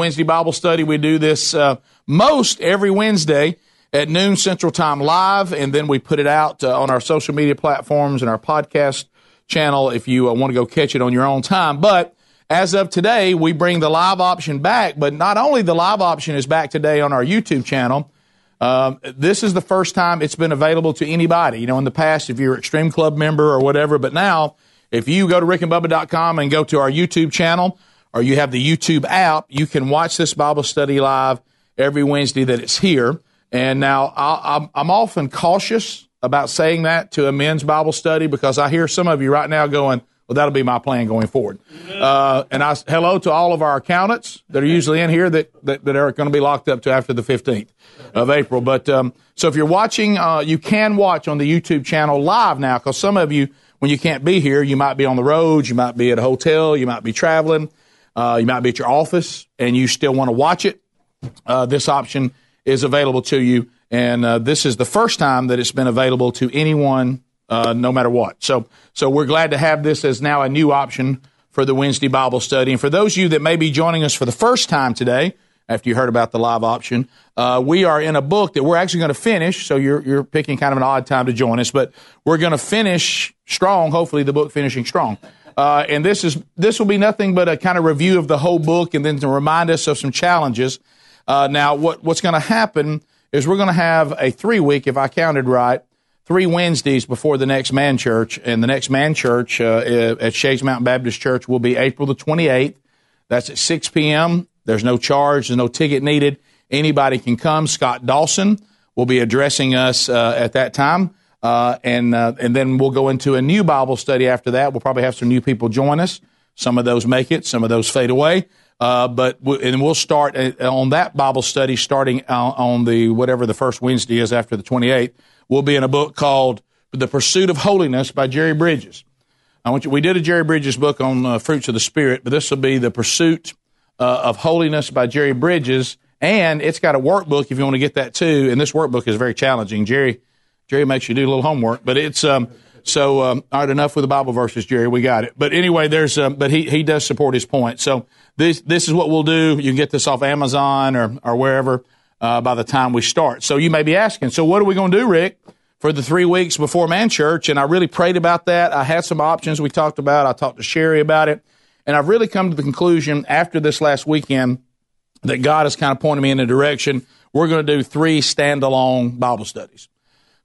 Wednesday Bible study. We do this uh, most every Wednesday at noon Central Time live, and then we put it out uh, on our social media platforms and our podcast channel if you uh, want to go catch it on your own time. But as of today, we bring the live option back, but not only the live option is back today on our YouTube channel. Um, this is the first time it's been available to anybody. You know, in the past, if you're an Extreme Club member or whatever, but now, if you go to rickandbubba.com and go to our YouTube channel, or you have the YouTube app, you can watch this Bible study live every Wednesday that it's here. And now I'm, I'm often cautious about saying that to a men's Bible study because I hear some of you right now going, well, that'll be my plan going forward. Uh, and I hello to all of our accountants that are usually in here that, that, that are going to be locked up to after the 15th of April. But um, so if you're watching, uh, you can watch on the YouTube channel live now because some of you, when you can't be here, you might be on the road, you might be at a hotel, you might be traveling, uh, you might be at your office, and you still want to watch it. Uh, this option is available to you. And uh, this is the first time that it's been available to anyone, uh, no matter what. So, so we're glad to have this as now a new option for the Wednesday Bible study. And for those of you that may be joining us for the first time today, after you heard about the live option, uh, we are in a book that we're actually going to finish. So you're you're picking kind of an odd time to join us, but we're going to finish strong. Hopefully, the book finishing strong. Uh, and this is this will be nothing but a kind of review of the whole book, and then to remind us of some challenges. Uh, now, what what's going to happen is we're going to have a three week, if I counted right, three Wednesdays before the next man church. And the next man church uh, at Shades Mountain Baptist Church will be April the 28th. That's at 6 p.m. There's no charge, there's no ticket needed. Anybody can come. Scott Dawson will be addressing us uh, at that time. Uh, and uh, and then we'll go into a new Bible study after that. We'll probably have some new people join us. Some of those make it, some of those fade away. Uh, but and we'll start uh, on that Bible study starting on the whatever the first Wednesday is after the 28th. We'll be in a book called The Pursuit of Holiness by Jerry Bridges. I want you. We did a Jerry Bridges book on uh, fruits of the Spirit, but this will be the Pursuit uh, of Holiness by Jerry Bridges, and it's got a workbook if you want to get that too. And this workbook is very challenging. Jerry Jerry makes you do a little homework, but it's um, so um, all right. Enough with the Bible verses, Jerry. We got it. But anyway, there's um, but he he does support his point. So this this is what we'll do. You can get this off Amazon or or wherever uh, by the time we start. So you may be asking, so what are we going to do, Rick, for the three weeks before Man Church? And I really prayed about that. I had some options we talked about. I talked to Sherry about it, and I've really come to the conclusion after this last weekend that God has kind of pointed me in a direction. We're going to do three standalone Bible studies.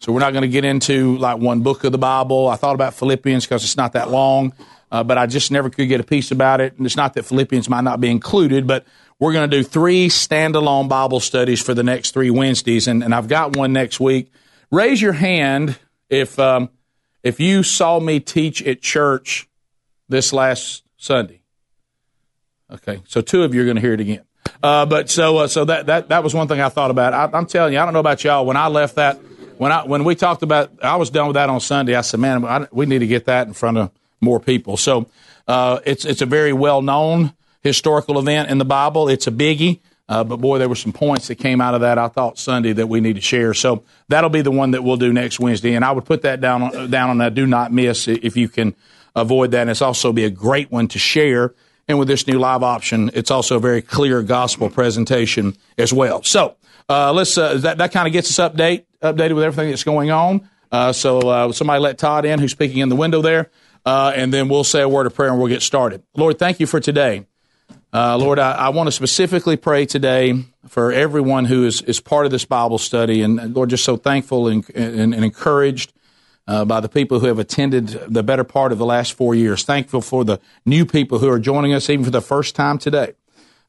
So we're not going to get into like one book of the Bible. I thought about Philippians because it's not that long. Uh, but I just never could get a piece about it. And it's not that Philippians might not be included, but we're going to do three standalone Bible studies for the next three Wednesdays, and, and I've got one next week. Raise your hand if um, if you saw me teach at church this last Sunday. Okay, so two of you are going to hear it again. Uh, but so uh, so that, that that was one thing I thought about. I, I'm telling you, I don't know about y'all. When I left that, when I when we talked about, I was done with that on Sunday. I said, man, I, we need to get that in front of more people. So uh, it's it's a very well known historical event in the Bible. It's a biggie. Uh, but boy, there were some points that came out of that. I thought Sunday that we need to share. So that'll be the one that we'll do next Wednesday, and I would put that down on, down on that. Do not miss if you can avoid that. And it's also be a great one to share. And with this new live option, it's also a very clear gospel presentation as well. So uh, let's uh, that that kind of gets us update updated with everything that's going on. Uh, so uh, somebody let Todd in, who's speaking in the window there uh, and then we'll say a word of prayer and we'll get started. Lord, thank you for today. Uh, Lord, I, I, want to specifically pray today for everyone who is, is part of this Bible study. And Lord, just so thankful and, and, and encouraged uh, by the people who have attended the better part of the last four years. Thankful for the new people who are joining us even for the first time today.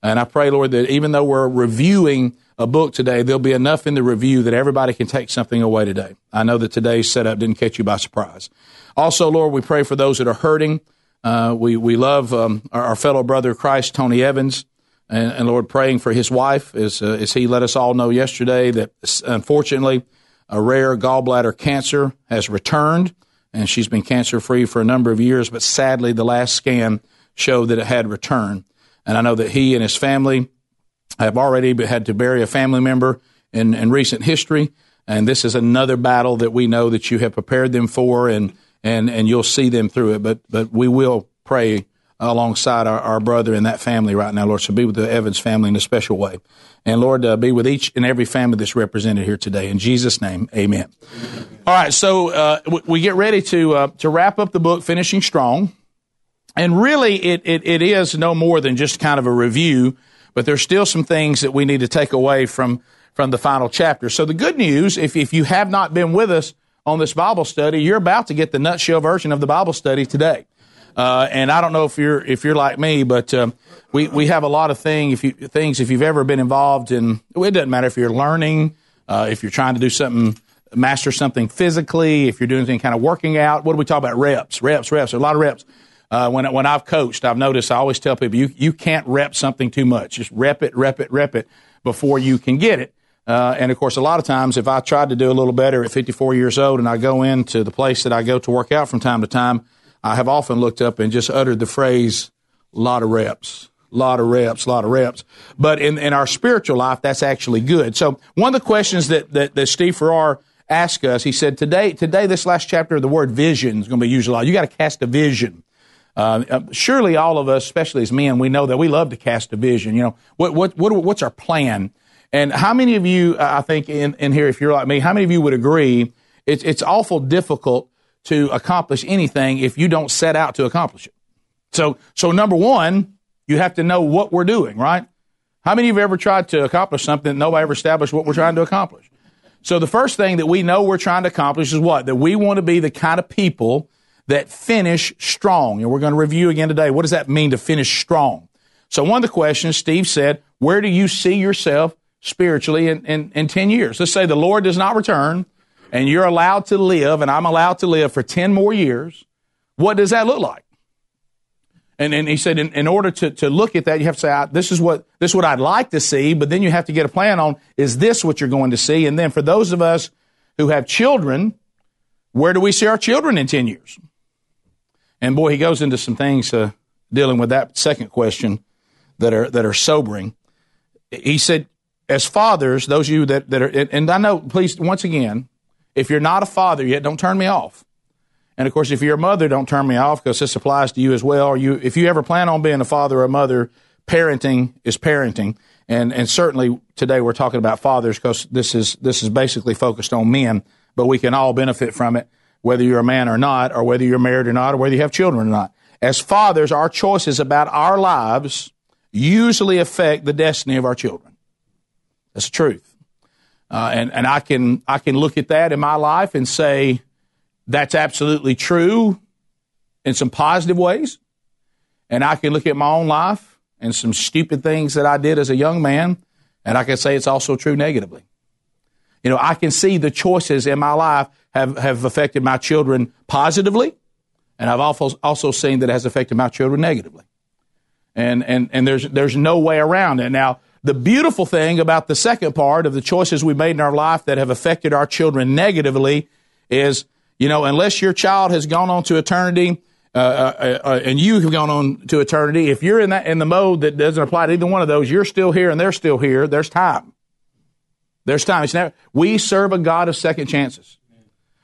And I pray, Lord, that even though we're reviewing a book today, there'll be enough in the review that everybody can take something away today. I know that today's setup didn't catch you by surprise. Also, Lord, we pray for those that are hurting. Uh, we, we love um, our, our, fellow brother Christ, Tony Evans. And, and Lord, praying for his wife, as, uh, as he let us all know yesterday that unfortunately a rare gallbladder cancer has returned, and she's been cancer free for a number of years, but sadly, the last scan showed that it had returned. And I know that he and his family have already had to bury a family member in, in recent history, and this is another battle that we know that you have prepared them for, and and and you'll see them through it. But but we will pray alongside our, our brother in that family right now, Lord. So be with the Evans family in a special way. And Lord, uh, be with each and every family that's represented here today. In Jesus' name, amen. All right, so uh, we get ready to uh, to wrap up the book, finishing strong. And really, it, it, it is no more than just kind of a review, but there's still some things that we need to take away from from the final chapter. So the good news, if, if you have not been with us on this Bible study, you're about to get the nutshell version of the Bible study today. Uh, and I don't know if you're if you're like me, but um, we we have a lot of thing if you things if you've ever been involved in. It doesn't matter if you're learning, uh, if you're trying to do something, master something physically, if you're doing anything kind of working out. What do we talk about? Reps, reps, reps. A lot of reps. Uh, when when I've coached, I've noticed I always tell people you you can't rep something too much. Just rep it, rep it, rep it before you can get it. Uh, and of course, a lot of times, if I tried to do a little better at 54 years old, and I go into the place that I go to work out from time to time, I have often looked up and just uttered the phrase, lot of reps, lot of reps, lot of reps. But in, in our spiritual life, that's actually good. So one of the questions that, that, that Steve Farrar asked us, he said, today, today, this last chapter, of the word vision is going to be used a lot. You got to cast a vision. Uh, uh, surely all of us, especially as men, we know that we love to cast a vision. You know, what, what, what, what's our plan? And how many of you, I think in, in here, if you're like me, how many of you would agree it's, it's awful difficult to accomplish anything if you don't set out to accomplish it. So, so number one, you have to know what we're doing, right? How many of you have ever tried to accomplish something that nobody ever established what we're trying to accomplish? So the first thing that we know we're trying to accomplish is what? That we want to be the kind of people that finish strong. And we're going to review again today. What does that mean to finish strong? So one of the questions Steve said, where do you see yourself spiritually in, in, in 10 years? Let's say the Lord does not return and you're allowed to live, and I'm allowed to live for 10 more years, what does that look like? And, and he said, in, in order to, to look at that, you have to say, this is what this is what I'd like to see, but then you have to get a plan on, is this what you're going to see? And then for those of us who have children, where do we see our children in 10 years? And boy, he goes into some things uh, dealing with that second question that are, that are sobering. He said, as fathers, those of you that, that are, and I know, please, once again, if you're not a father yet, don't turn me off. And of course, if you're a mother, don't turn me off because this applies to you as well. Or you, if you ever plan on being a father or a mother, parenting is parenting. And, and certainly today we're talking about fathers because this is, this is basically focused on men, but we can all benefit from it, whether you're a man or not, or whether you're married or not, or whether you have children or not. As fathers, our choices about our lives usually affect the destiny of our children. That's the truth. Uh, and, and I can, I can look at that in my life and say, that's absolutely true in some positive ways. And I can look at my own life and some stupid things that I did as a young man, and I can say it's also true negatively. You know, I can see the choices in my life have, have affected my children positively, and I've also, also seen that it has affected my children negatively. And, and, and there's, there's no way around it. Now, the beautiful thing about the second part of the choices we made in our life that have affected our children negatively is, you know, unless your child has gone on to eternity, uh, uh, uh, and you have gone on to eternity, if you're in that in the mode that doesn't apply to either one of those, you're still here and they're still here. There's time. There's time. It's never, we serve a God of second chances.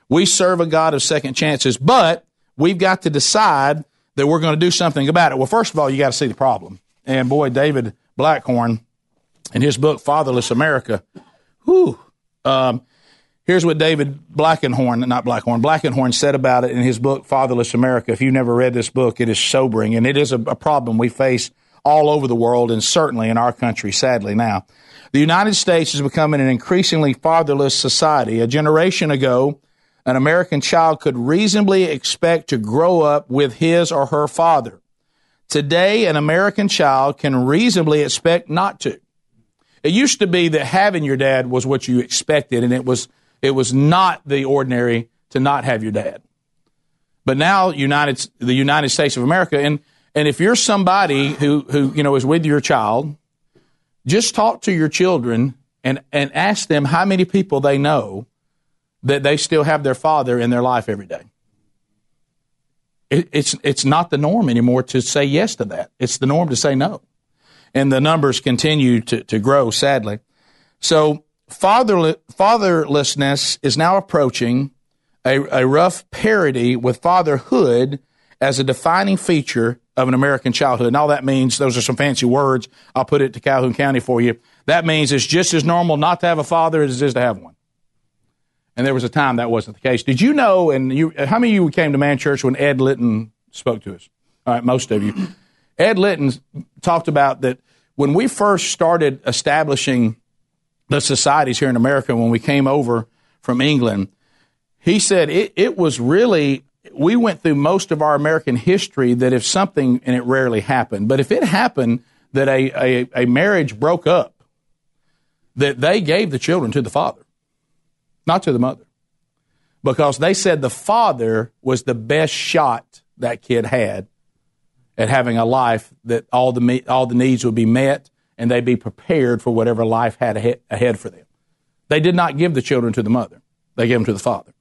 We serve a God of second chances, but we've got to decide that we're going to do something about it. Well, first of all, you got to see the problem. And boy, David Blackhorn in his book Fatherless America. Whew. Um, here's what David Blankenhorn, not Blackhorn, Blankenhorn said about it in his book Fatherless America. If you've never read this book, it is sobering, and it is a, a problem we face all over the world, and certainly in our country, sadly now. The United States is becoming an increasingly fatherless society. A generation ago, an American child could reasonably expect to grow up with his or her father. Today, an American child can reasonably expect not to. It used to be that having your dad was what you expected, and it was it was not the ordinary to not have your dad. But now, United the United States of America, and and if you're somebody who who you know is with your child, just talk to your children and and ask them how many people they know that they still have their father in their life every day. It, it's it's not the norm anymore to say yes to that. It's the norm to say no and the numbers continue to, to grow, sadly. So fatherless, fatherlessness is now approaching a, a rough parity with fatherhood as a defining feature of an American childhood. And all that means, those are some fancy words. I'll put it to Calhoun County for you. That means it's just as normal not to have a father as it is to have one. And there was a time that wasn't the case. Did you know, and you, how many of you came to Man Church when Ed Litton spoke to us? All right, most of you. Ed Litton talked about that when we first started establishing the societies here in America, when we came over from England, he said it, it was really, we went through most of our American history that if something, and it rarely happened, but if it happened that a, a, a marriage broke up, that they gave the children to the father not to the mother. Because they said the father was the best shot that kid had at having a life that all the, all the needs would be met and they'd be prepared for whatever life had ahead for them. They did not give the children to the mother, they gave them to the father.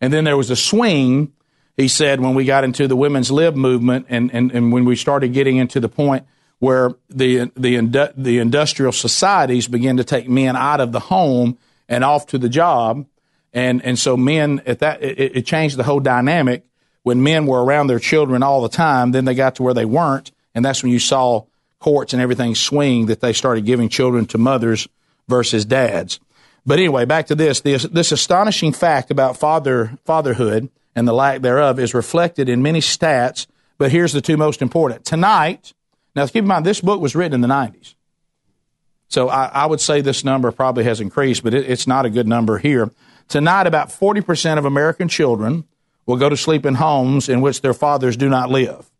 And then there was a swing, he said, when we got into the women's lib movement and, and, and when we started getting into the point where the, the, the industrial societies began to take men out of the home and off to the job. And, and so men at that, it, it changed the whole dynamic when men were around their children all the time. Then they got to where they weren't. And that's when you saw courts and everything swing that they started giving children to mothers versus dads. But anyway, back to this. This, this astonishing fact about father, fatherhood and the lack thereof is reflected in many stats. But here's the two most important. Tonight, now keep in mind, this book was written in the 90s. So I, I, would say this number probably has increased, but it, it's not a good number here. Tonight, about 40% of American children will go to sleep in homes in which their fathers do not live.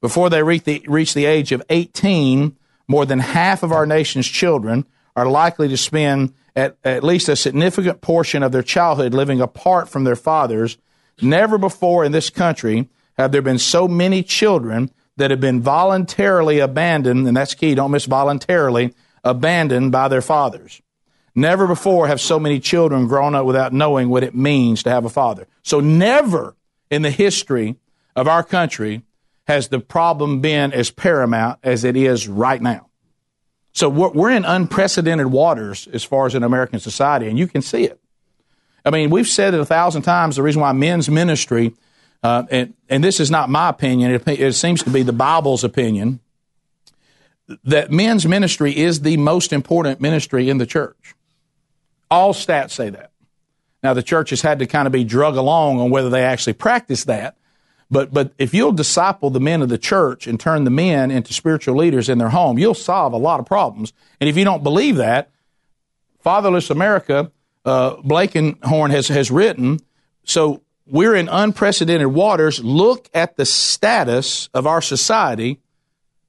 Before they reach the, reach the age of 18, more than half of our nation's children are likely to spend at, at least a significant portion of their childhood living apart from their fathers. Never before in this country have there been so many children that have been voluntarily abandoned, and that's key, don't miss voluntarily, abandoned by their fathers. Never before have so many children grown up without knowing what it means to have a father. So never in the history of our country has the problem been as paramount as it is right now. So we're, in unprecedented waters as far as in American society, and you can see it. I mean, we've said it a thousand times. The reason why men's ministry, uh, and, and this is not my opinion, it, it seems to be the Bible's opinion, that men's ministry is the most important ministry in the church. All stats say that. Now, the church has had to kind of be drug along on whether they actually practice that. But, but if you'll disciple the men of the church and turn the men into spiritual leaders in their home, you'll solve a lot of problems. And if you don't believe that, Fatherless America, uh, Blankenhorn has, has written, so we're in unprecedented waters. Look at the status of our society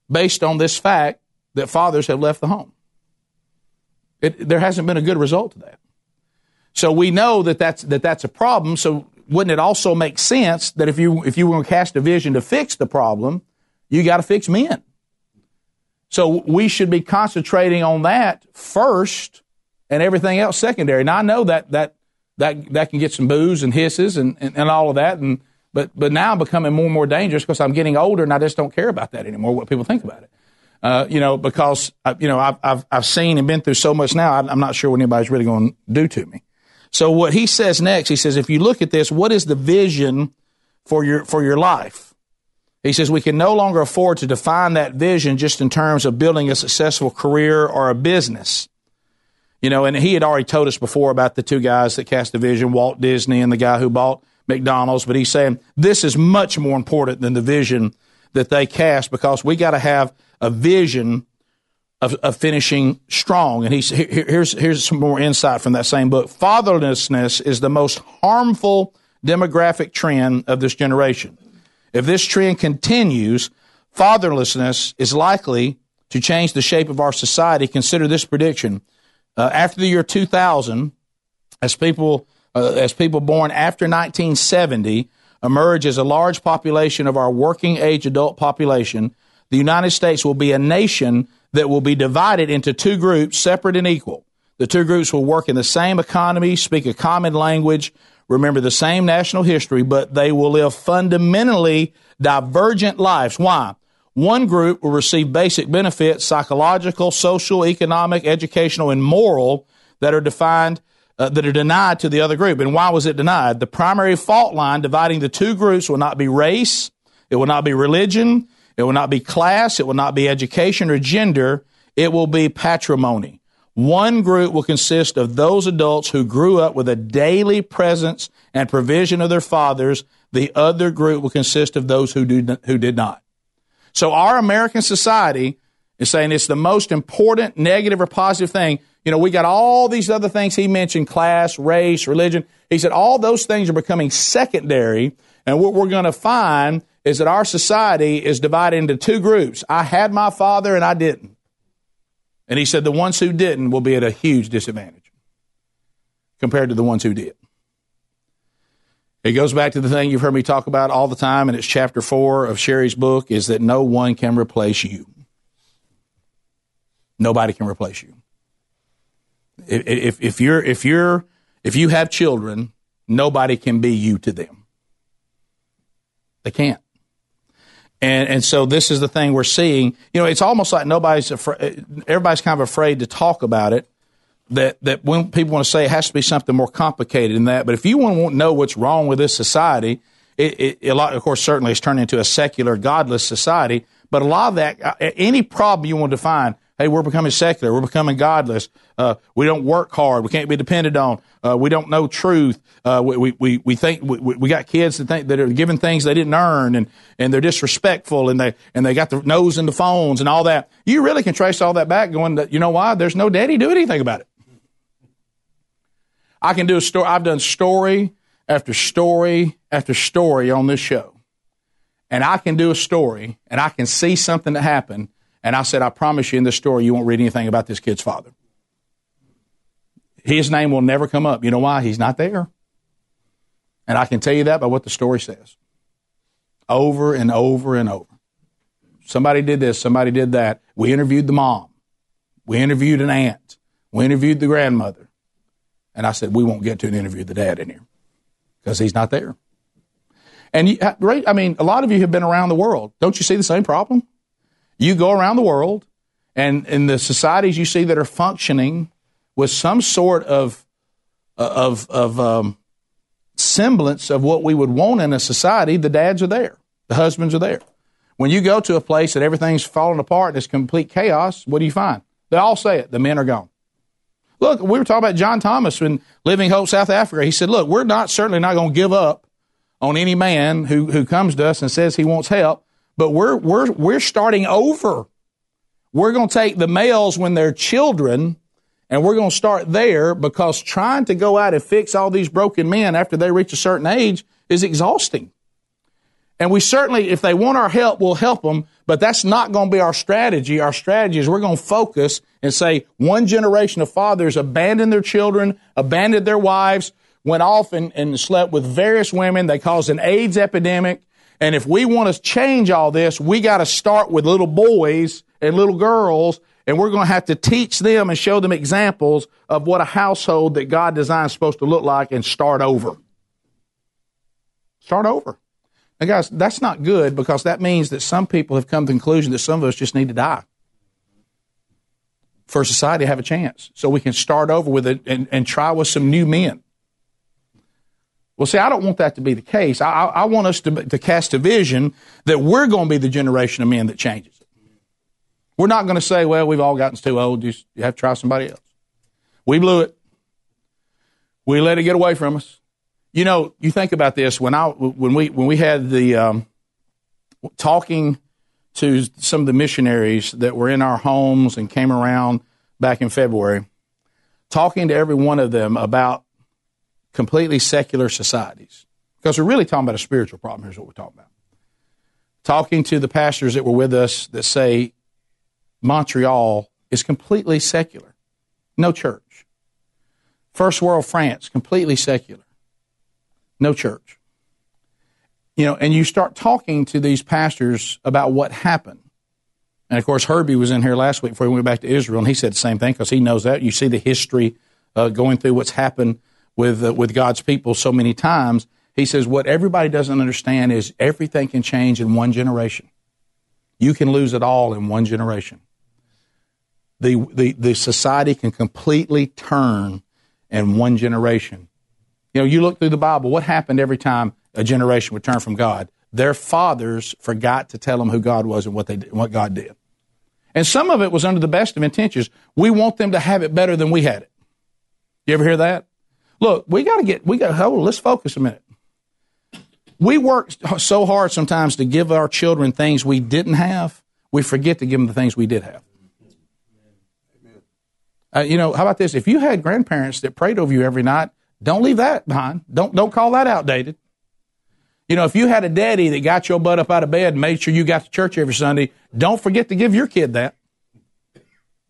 based on this fact that fathers have left the home. It, there hasn't been a good result to that. So we know that that's, that that's a problem. So wouldn't it also make sense that if you, if you were to cast a vision to fix the problem, you got to fix men? So we should be concentrating on that first and everything else secondary. Now I know that, that, that, that can get some boos and hisses and, and, and all of that. And, but, but now I'm becoming more and more dangerous because I'm getting older and I just don't care about that anymore, what people think about it. Uh, you know, because, uh, you know, I've, I've, I've seen and been through so much now, I'm not sure what anybody's really going to do to me. So what he says next, he says, if you look at this, what is the vision for your, for your life? He says, we can no longer afford to define that vision just in terms of building a successful career or a business. You know, and he had already told us before about the two guys that cast the vision, Walt Disney and the guy who bought McDonald's, but he's saying this is much more important than the vision that they cast because we got to have a vision of, of, finishing strong. And he's, here, here's, here's some more insight from that same book. Fatherlessness is the most harmful demographic trend of this generation. If this trend continues, fatherlessness is likely to change the shape of our society. Consider this prediction. Uh, after the year 2000, as people uh, as people born after 1970 emerge as a large population of our working age adult population, the United States will be a nation that will be divided into two groups, separate and equal. The two groups will work in the same economy, speak a common language, remember the same national history, but they will live fundamentally divergent lives. Why? One group will receive basic benefits, psychological, social, economic, educational, and moral, that are defined uh, that are denied to the other group. And why was it denied? The primary fault line dividing the two groups will not be race, it will not be religion, It will not be class. It will not be education or gender. It will be patrimony. One group will consist of those adults who grew up with a daily presence and provision of their fathers. The other group will consist of those who, do, who did not. So our American society is saying it's the most important negative or positive thing. You know, we got all these other things he mentioned class, race, religion. He said all those things are becoming secondary. And what we're going to find is that our society is divided into two groups. I had my father and I didn't. And he said the ones who didn't will be at a huge disadvantage compared to the ones who did. It goes back to the thing you've heard me talk about all the time, and it's chapter four of Sherry's book is that no one can replace you. Nobody can replace you. If, if, you're, if you're, if you have children, nobody can be you to them. They can't. And, and so this is the thing we're seeing. You know, it's almost like nobody's afraid, everybody's kind of afraid to talk about it that, that when people want to say it has to be something more complicated than that. But if you want to know what's wrong with this society, it, it, a lot, of course, certainly it's turned into a secular, godless society. But a lot of that, uh, any problem you want to find, hey, we're becoming secular, we're becoming godless. Uh, we don't work hard, we can't be depended on. Uh, we don't know truth. Uh, we, we, we think we, we got kids that think that are given things they didn't earn, and, and they're disrespectful, and they and they got the nose in the phones and all that. You really can trace all that back, going, that you know why? There's no daddy do anything about it. I can do a story. I've done story after story after story on this show. And I can do a story and I can see something that happened. And I said, I promise you in this story, you won't read anything about this kid's father. His name will never come up. You know why? He's not there. And I can tell you that by what the story says. Over and over and over. Somebody did this, somebody did that. We interviewed the mom. We interviewed an aunt. We interviewed the grandmother. And I said, we won't get to an interview with the dad in here because he's not there. And you, I mean, a lot of you have been around the world. Don't you see the same problem? You go around the world, and in the societies you see that are functioning with some sort of of of um, semblance of what we would want in a society, the dads are there, the husbands are there. When you go to a place that everything's falling apart and it's complete chaos, what do you find? They all say it: the men are gone. Look, we were talking about John Thomas in Living Hope South Africa. He said, look, we're not certainly not going to give up on any man who, who comes to us and says he wants help, but we're, we're, we're starting over. We're going to take the males when they're children and we're going to start there because trying to go out and fix all these broken men after they reach a certain age is exhausting. And we certainly, if they want our help, we'll help them, but that's not going to be our strategy. Our strategy is we're going to focus and say one generation of fathers abandoned their children, abandoned their wives, went off and, and slept with various women. They caused an AIDS epidemic. And if we want to change all this, we got to start with little boys and little girls, and we're going to have to teach them and show them examples of what a household that God designed is supposed to look like and start over. Start over. Now, guys, that's not good because that means that some people have come to the conclusion that some of us just need to die for society to have a chance. So we can start over with it and, and try with some new men. Well, see, I don't want that to be the case. I, I, I want us to, to cast a vision that we're going to be the generation of men that changes it. We're not going to say, well, we've all gotten too old. You have to try somebody else. We blew it. We let it get away from us. You know, you think about this when I when we when we had the um, talking to some of the missionaries that were in our homes and came around back in February, talking to every one of them about completely secular societies because we're really talking about a spiritual problem. Here's what we're talking about. Talking to the pastors that were with us that say Montreal is completely secular, no church. First world France, completely secular no church. You know, and you start talking to these pastors about what happened. And of course, Herbie was in here last week before we went back to Israel, and he said the same thing because he knows that. You see the history uh, going through what's happened with uh, with God's people so many times. He says what everybody doesn't understand is everything can change in one generation. You can lose it all in one generation. The the the society can completely turn in one generation. You know, you look through the Bible, what happened every time a generation would turn from God? their fathers forgot to tell them who God was and what they what God did. And some of it was under the best of intentions. We want them to have it better than we had it. You ever hear that? Look, we got to get, we got hold, let's focus a minute. We work so hard sometimes to give our children things we didn't have, we forget to give them the things we did have. Uh, you know, how about this? If you had grandparents that prayed over you every night, don't leave that behind. Don't don't call that outdated. You know, if you had a daddy that got your butt up out of bed and made sure you got to church every Sunday, don't forget to give your kid that.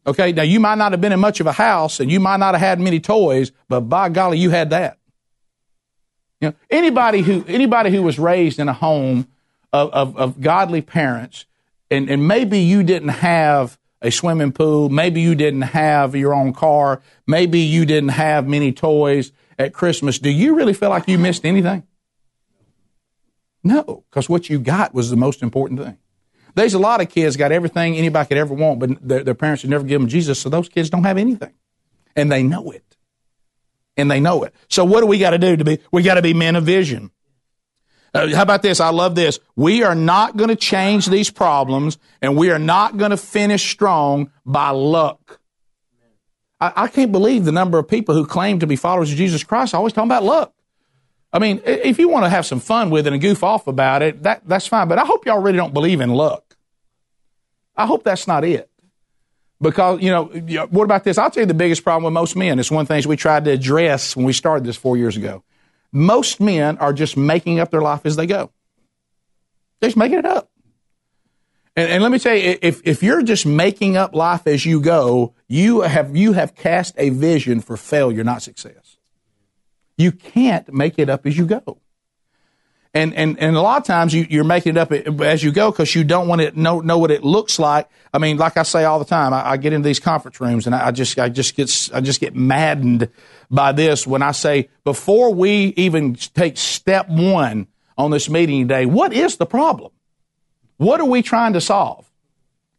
Okay, now you might not have been in much of a house and you might not have had many toys, but by golly, you had that. You know, anybody who anybody who was raised in a home of, of, of godly parents, and, and maybe you didn't have a swimming pool, maybe you didn't have your own car, maybe you didn't have many toys at Christmas. Do you really feel like you missed anything? No, because what you got was the most important thing. There's a lot of kids got everything anybody could ever want, but their, their parents would never give them Jesus, so those kids don't have anything. And they know it. And they know it. So what do we got to do to be, we got to be men of vision. Uh, how about this? I love this. We are not going to change these problems and we are not going to finish strong by luck. I, I, can't believe the number of people who claim to be followers of Jesus Christ always talking about luck. I mean, if you want to have some fun with it and goof off about it, that, that's fine. But I hope y'all really don't believe in luck. I hope that's not it. Because, you know, what about this? I'll tell you the biggest problem with most men. It's one of the things we tried to address when we started this four years ago. Most men are just making up their life as they go. They're just making it up. And, and, let me tell you, if, if you're just making up life as you go, you have, you have cast a vision for failure, not success. You can't make it up as you go. And, and, and a lot of times you, you're making it up as you go because you don't want to know, know what it looks like. I mean, like I say all the time, I, I get into these conference rooms and I just, I just get, I just get maddened by this when I say, before we even take step one on this meeting today, what is the problem? What are we trying to solve?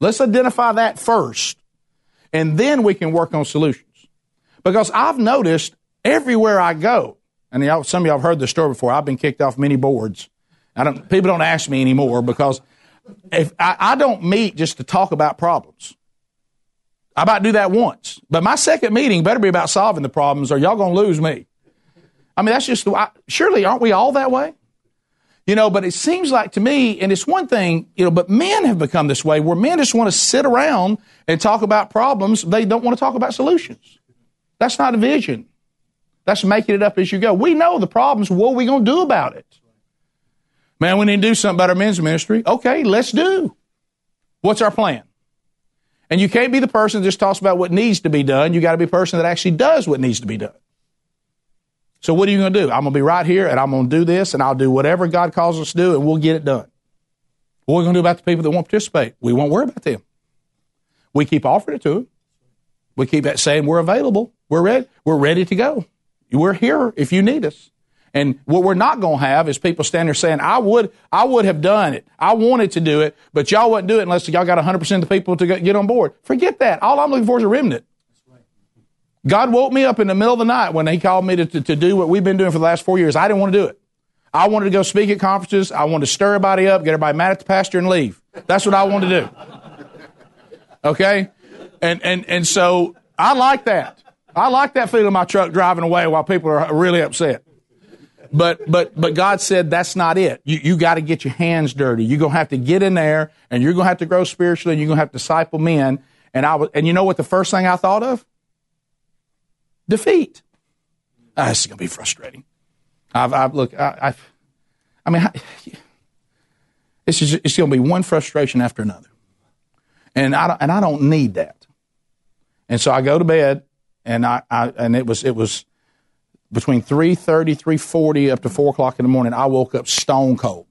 Let's identify that first, and then we can work on solutions. Because I've noticed everywhere I go, and y'all, some of y'all have heard this story before. I've been kicked off many boards. I don't, people don't ask me anymore because if I, I don't meet just to talk about problems. I about do that once, but my second meeting better be about solving the problems, or y'all gonna lose me. I mean, that's just I, surely aren't we all that way? You know, but it seems like to me, and it's one thing, you know, but men have become this way where men just want to sit around and talk about problems. They don't want to talk about solutions. That's not a vision. That's making it up as you go. We know the problems. What are we going to do about it? Man, we need to do something about our men's ministry. Okay, let's do. What's our plan? And you can't be the person that just talks about what needs to be done. You got to be a person that actually does what needs to be done. So what are you going to do? I'm going to be right here and I'm going to do this and I'll do whatever God calls us to do and we'll get it done. What are we going to do about the people that won't participate? We won't worry about them. We keep offering it to them. We keep saying we're available. We're ready. We're ready to go. We're here if you need us. And what we're not going to have is people standing there saying, I would, I would have done it. I wanted to do it, but y'all wouldn't do it unless y'all got 100% of the people to get on board. Forget that. All I'm looking for is a remnant. God woke me up in the middle of the night when he called me to, to, to do what we've been doing for the last four years. I didn't want to do it. I wanted to go speak at conferences. I wanted to stir everybody up, get everybody mad at the pastor and leave. That's what I wanted to do. Okay? And, and, and so I like that. I like that feeling my truck driving away while people are really upset. But but but God said that's not it. You you got to get your hands dirty. You're gonna have to get in there, and you're gonna have to grow spiritually, and you're gonna have to disciple men. And I was, and you know what the first thing I thought of? Defeat. Ah, this is gonna be frustrating. I've, I've look, I, I've, I mean, it's just, it's gonna be one frustration after another, and I don't, and I don't need that. And so I go to bed and I, I and it was it was between 3.30 3.40 up to 4 o'clock in the morning i woke up stone cold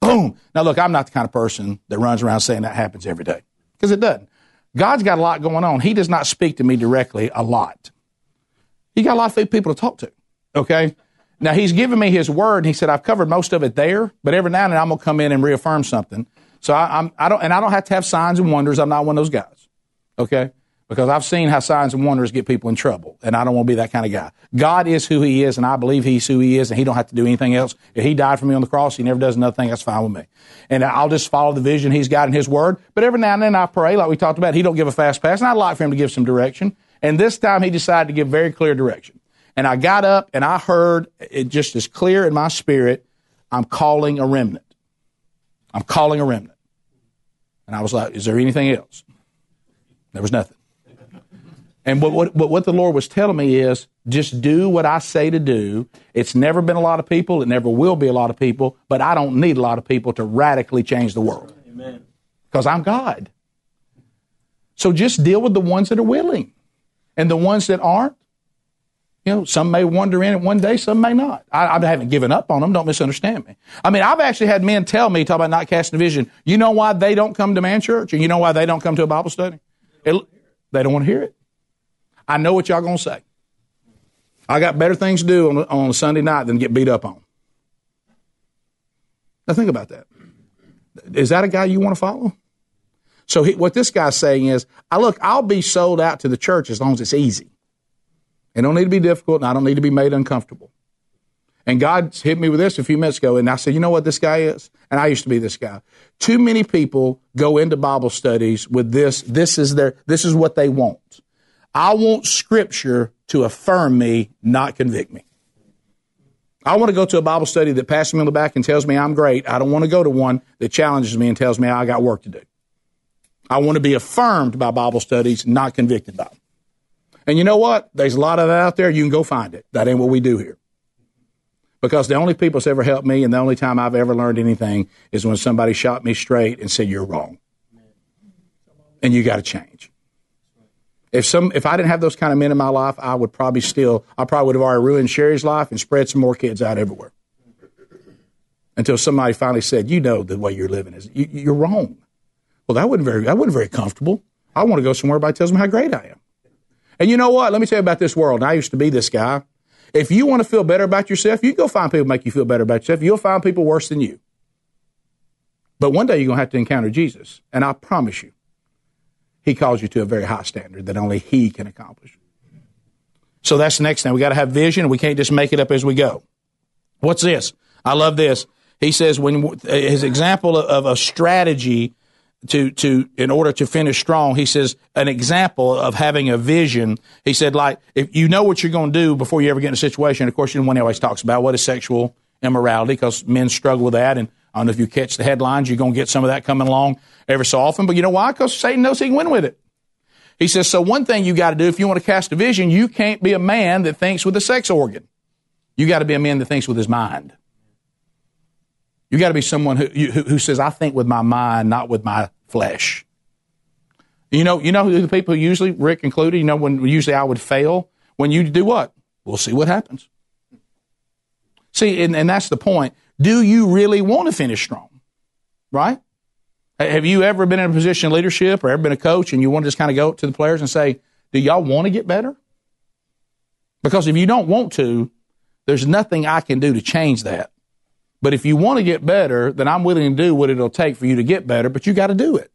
boom now look i'm not the kind of person that runs around saying that happens every day because it doesn't god's got a lot going on he does not speak to me directly a lot he got a lot of people to talk to okay now he's given me his word and he said i've covered most of it there but every now and then i'm going to come in and reaffirm something so I, I'm, I don't and i don't have to have signs and wonders i'm not one of those guys okay because I've seen how signs and wonders get people in trouble, and I don't want to be that kind of guy. God is who He is, and I believe He's who He is, and He don't have to do anything else. If He died for me on the cross, He never does another thing. That's fine with me, and I'll just follow the vision He's got in His Word. But every now and then I pray, like we talked about. He don't give a fast pass, and I'd like for Him to give some direction. And this time He decided to give very clear direction. And I got up and I heard it just as clear in my spirit. I'm calling a remnant. I'm calling a remnant. And I was like, is there anything else? There was nothing. And what, what, what the Lord was telling me is just do what I say to do. It's never been a lot of people. It never will be a lot of people, but I don't need a lot of people to radically change the world. Amen. Because I'm God. So just deal with the ones that are willing. And the ones that aren't, you know, some may wander in it one day, some may not. I, I, haven't given up on them. Don't misunderstand me. I mean, I've actually had men tell me, talk about not casting a vision. You know why they don't come to man church, and you know why they don't come to a Bible study? It, they don't want to hear it. I know what y'all gonna say. I got better things to do on, on a Sunday night than get beat up on. Now think about that. Is that a guy you want to follow? So he, what this guy's saying is, I look, I'll be sold out to the church as long as it's easy. It don't need to be difficult, and I don't need to be made uncomfortable. And God hit me with this a few minutes ago, and I said, you know what this guy is? And I used to be this guy. Too many people go into Bible studies with this. This is their. This is what they want. I want Scripture to affirm me, not convict me. I want to go to a Bible study that pats me on the back and tells me I'm great. I don't want to go to one that challenges me and tells me I got work to do. I want to be affirmed by Bible studies, not convicted by them. And you know what? There's a lot of that out there. You can go find it. That ain't what we do here. Because the only people that's ever helped me and the only time I've ever learned anything is when somebody shot me straight and said, You're wrong. And you got to change. If some, if I didn't have those kind of men in my life, I would probably still, I probably would have already ruined Sherry's life and spread some more kids out everywhere. Until somebody finally said, "You know the way you're living is you, are wrong." Well, that wasn't very, that wasn't very comfortable. I want to go somewhere everybody tells me how great I am. And you know what? Let me tell you about this world. I used to be this guy. If you want to feel better about yourself, you go find people make you feel better about yourself. You'll find people worse than you. But one day you're going to have to encounter Jesus. And I promise you, he calls you to a very high standard that only he can accomplish. So that's the next thing. We got to have vision. We can't just make it up as we go. What's this? I love this. He says when his example of a strategy to to in order to finish strong he says an example of having a vision. He said like if you know what you're going to do before you ever get in a situation of course you know one always talks about what is sexual immorality? Because men struggle with that and i don't know if you catch the headlines you're going to get some of that coming along every so often but you know why? Because satan knows he can win with it. He says so one thing you got to do if you want to cast a vision you can't be a man that thinks with a sex organ. You got to be a man that thinks with his mind you got to be someone who, who, who says, I think with my mind, not with my flesh. You know, you know who the people usually, Rick included, you know, when usually I would fail? When you do what? We'll see what happens. See, and, and that's the point. Do you really want to finish strong? Right? Have you ever been in a position of leadership or ever been a coach and you want to just kind of go to the players and say, do y'all want to get better? Because if you don't want to, there's nothing I can do to change that. But if you want to get better, then I'm willing to do what it'll take for you to get better, but you got to do it.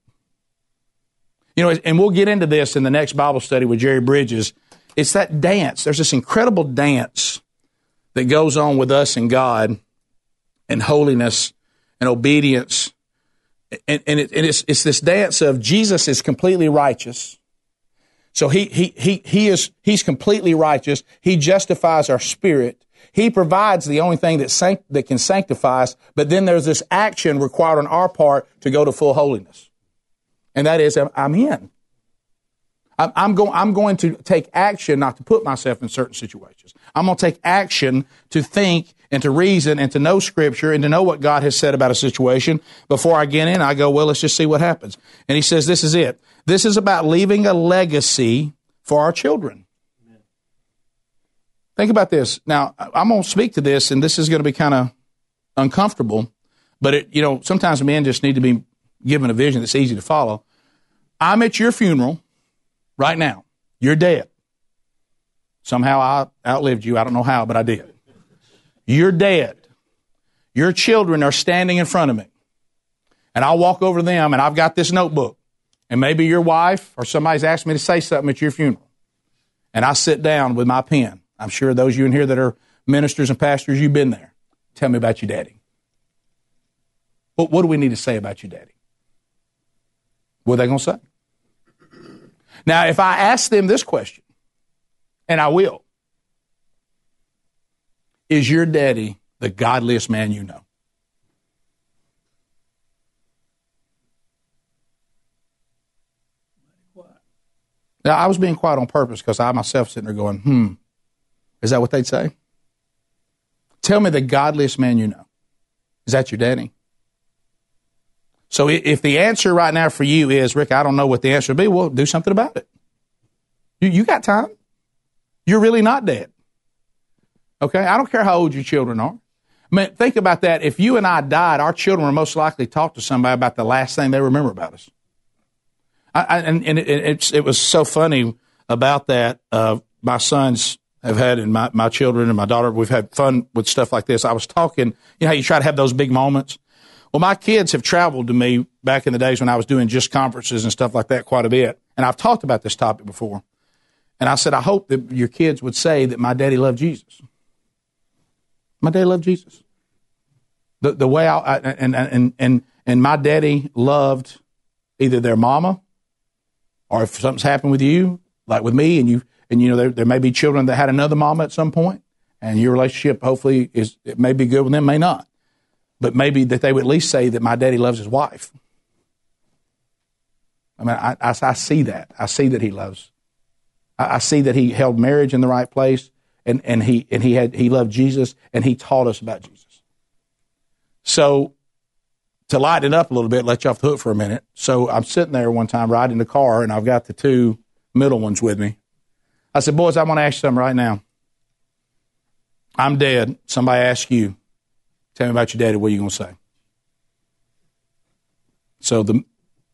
You know, and we'll get into this in the next Bible study with Jerry Bridges. It's that dance. There's this incredible dance that goes on with us and God and holiness and obedience. And, and, it, and it's, it's this dance of Jesus is completely righteous. So he, he, he, he is, he's completely righteous. He justifies our spirit. He provides the only thing that, sanct- that can sanctify us, but then there's this action required on our part to go to full holiness. And that is, I'm in. I'm, go- I'm going to take action not to put myself in certain situations. I'm going to take action to think and to reason and to know scripture and to know what God has said about a situation. Before I get in, I go, well, let's just see what happens. And he says, this is it. This is about leaving a legacy for our children. Think about this. Now, I'm going to speak to this, and this is going to be kind of uncomfortable, but it, you know, sometimes men just need to be given a vision that's easy to follow. I'm at your funeral right now. You're dead. Somehow I outlived you. I don't know how, but I did. You're dead. Your children are standing in front of me. And I walk over to them and I've got this notebook and maybe your wife or somebody's asked me to say something at your funeral, and I sit down with my pen. I'm sure those of you in here that are ministers and pastors, you've been there. Tell me about your daddy. What, what do we need to say about your daddy? What are they going to say? Now, if I ask them this question, and I will, is your daddy the godliest man you know? Now, I was being quiet on purpose because I myself sitting there going, hmm, is that what they'd say? Tell me the godliest man you know. Is that your daddy? So if the answer right now for you is, Rick, I don't know what the answer would be, well, do something about it. You, you got time. You're really not dead. Okay? I don't care how old your children are. I mean, think about that. If you and I died, our children were most likely talk to somebody about the last thing they remember about us. I, I, and and it, it, was so funny about that. Uh, my sons have had, and my, my children and my daughter, we've had fun with stuff like this. I was talking, you know you try to have those big moments? Well, my kids have traveled to me back in the days when I was doing just conferences and stuff like that quite a bit. And I've talked about this topic before. And I said, I hope that your kids would say that my daddy loved Jesus. My daddy loved Jesus. The, the way I, I and, and, and, and my daddy loved either their mama or if something's happened with you, like with me, and you, and you know, there, there may be children that had another mama at some point, and your relationship hopefully is, it may be good with them, may not. But maybe that they would at least say that my daddy loves his wife. I mean, I, I, I see that. I see that he loves. I, I see that he held marriage in the right place, and, and he and he had he loved Jesus, and he taught us about Jesus. So to lighten it up a little bit, let you off the hook for a minute. So I'm sitting there one time riding the car, and I've got the two middle ones with me. I said, Boys, I want to ask you something right now. I'm dead. Somebody asks you, tell me about your daddy. What are you going to say? So the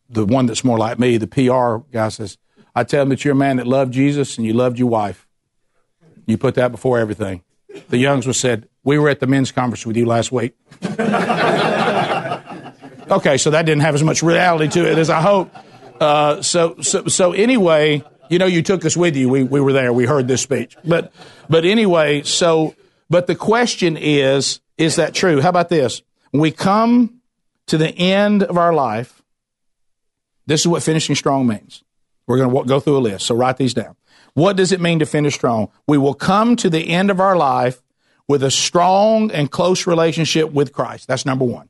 the one that's more like me, the PR guy says, I tell him that you're a man that loved Jesus and you loved your wife. You put that before everything. The Youngs was said, We were at the men's conference with you last week. Okay, so that didn't have as much reality to it as I hoped. Uh, so, so, so anyway, you know, you took us with you. We, we were there. We heard this speech. But, but anyway, so, but the question is, is that true? How about this? When we come to the end of our life, this is what finishing strong means. We're going to go through a list. So write these down. What does it mean to finish strong? We will come to the end of our life with a strong and close relationship with Christ. That's number one.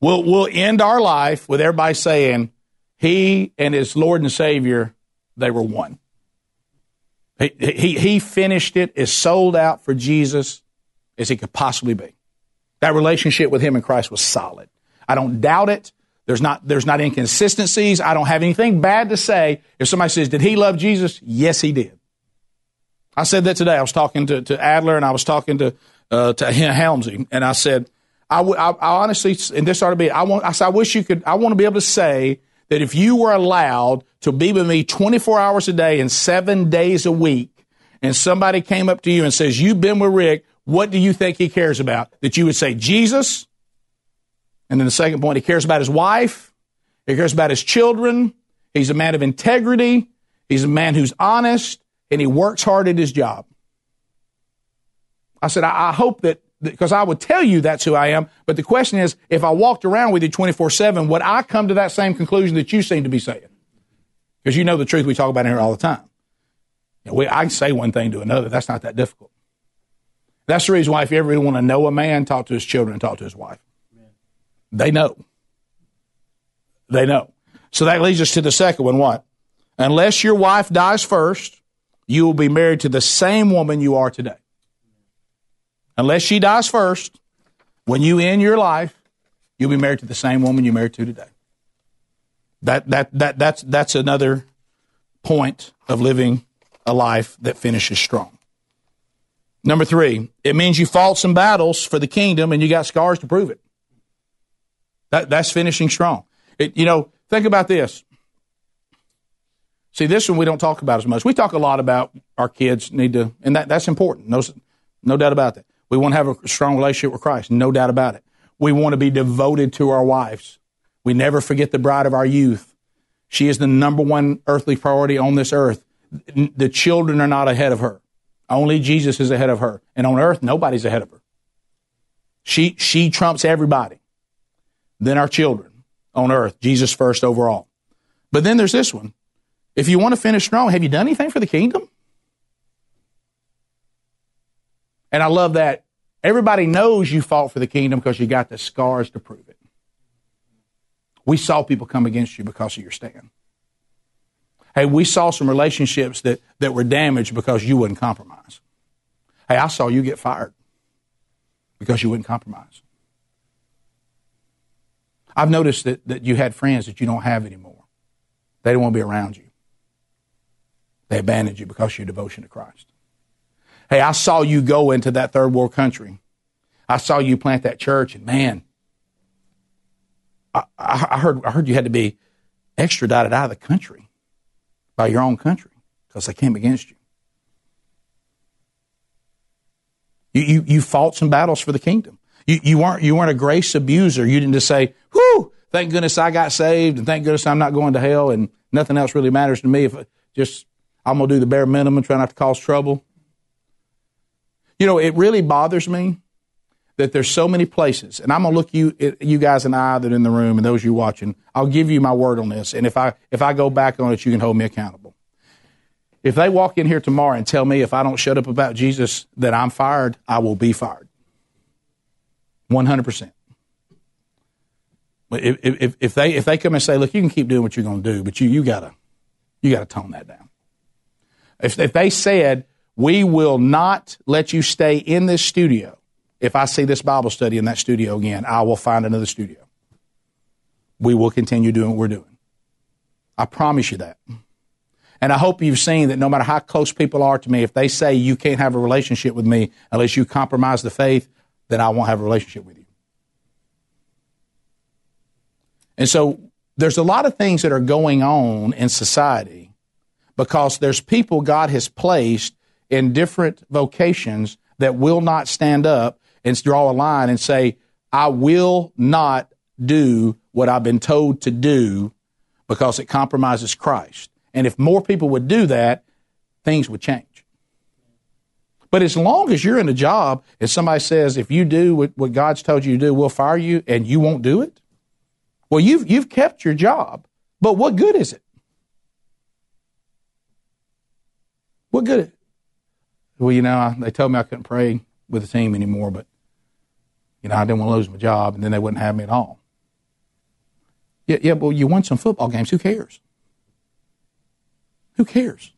We'll, we'll end our life with everybody saying, He and His Lord and Savior, they were one. He, he, he finished it as sold out for Jesus as he could possibly be. That relationship with him and Christ was solid. I don't doubt it. There's not, there's not inconsistencies. I don't have anything bad to say. If somebody says, Did he love Jesus? Yes, he did. I said that today. I was talking to, to Adler and I was talking to, uh, to Helmsy, and I said, I, I, I honestly, and this ought to be, I want, I, I wish you could, I want to be able to say that if you were allowed to be with me 24 hours a day and seven days a week, and somebody came up to you and says, You've been with Rick, what do you think he cares about? That you would say, Jesus. And then the second point, he cares about his wife, he cares about his children, he's a man of integrity, he's a man who's honest, and he works hard at his job. I said, I, I hope that because I would tell you that's who I am. But the question is, if I walked around with you 24 7, would I come to that same conclusion that you seem to be saying? Because you know the truth we talk about here all the time. You know, we, I can say one thing to another. That's not that difficult. That's the reason why if you ever want to know a man, talk to his children and talk to his wife. They know. They know. So that leads us to the second one. What? Unless your wife dies first, you will be married to the same woman you are today unless she dies first, when you end your life, you'll be married to the same woman you're married to today. That, that, that, that's, that's another point of living a life that finishes strong. Number three, it means you fought some battles for the kingdom and you got scars to prove it. That, that's finishing strong. It, you know, think about this. See, this one we don't talk about as much. We talk a lot about our kids need to, and that, that's important. No, no doubt about that. We want to have a strong relationship with Christ, no doubt about it. We want to be devoted to our wives. We never forget the bride of our youth. She is the number one earthly priority on this earth. The children are not ahead of her. Only Jesus is ahead of her. And on earth, nobody's ahead of her. She, she trumps everybody. Then our children on earth, Jesus first overall. But then there's this one. If you want to finish strong, have you done anything for the kingdom? And I love that everybody knows you fought for the kingdom because you got the scars to prove it. We saw people come against you because of your stand. Hey, we saw some relationships that, that were damaged because you wouldn't compromise. Hey, I saw you get fired because you wouldn't compromise. I've noticed that, that you had friends that you don't have anymore. They don't want to be around you. They abandoned you because of your devotion to Christ. Hey, I saw you go into that third world country. I saw you plant that church, and man, I, I, heard I heard you had to be extradited out of the country by your own country because they came against you. You, you. you fought some battles for the kingdom. You, you weren't you weren't a grace abuser. You didn't just say, "Whoo, thank goodness I got saved, and thank goodness I'm not going to hell, and nothing else really matters to me. If I just I'm gonna do the bare minimum, try not to cause trouble." You know, it really bothers me that there's so many places, and I'm gonna look you you guys and I that are in the room and those you watching. I'll give you my word on this, and if I if I go back on it, you can hold me accountable. If they walk in here tomorrow and tell me if I don't shut up about Jesus that I'm fired, I will be fired. One hundred percent. If, if, if they if they come and say, look, you can keep doing what you're to do, but you you gotta you gotta tone that down. If if they said we will not let you stay in this studio if I see this Bible study in that studio again, I will find another studio. We will continue doing what we're doing. I promise you that. And I hope you've seen that no matter how close people are to me, if they say you can't have a relationship with me unless you compromise the faith, then I won't have a relationship with you. And so there's a lot of things that are going on in society because there's people God has placed in different vocations that will not stand up and draw a line and say, I will not do what I've been told to do because it compromises Christ. And if more people would do that, things would change. But as long as you're in a job and somebody says, if you do what, what God's told you to do, we'll fire you and you won't do it, well, you've, you've kept your job, but what good is it? What good? Well, you know, they told me I couldn't pray with the team anymore, but you know, I didn't want to lose my job, and then they wouldn't have me at all. Yeah, yeah, well, you won some football games. Who cares? Who cares?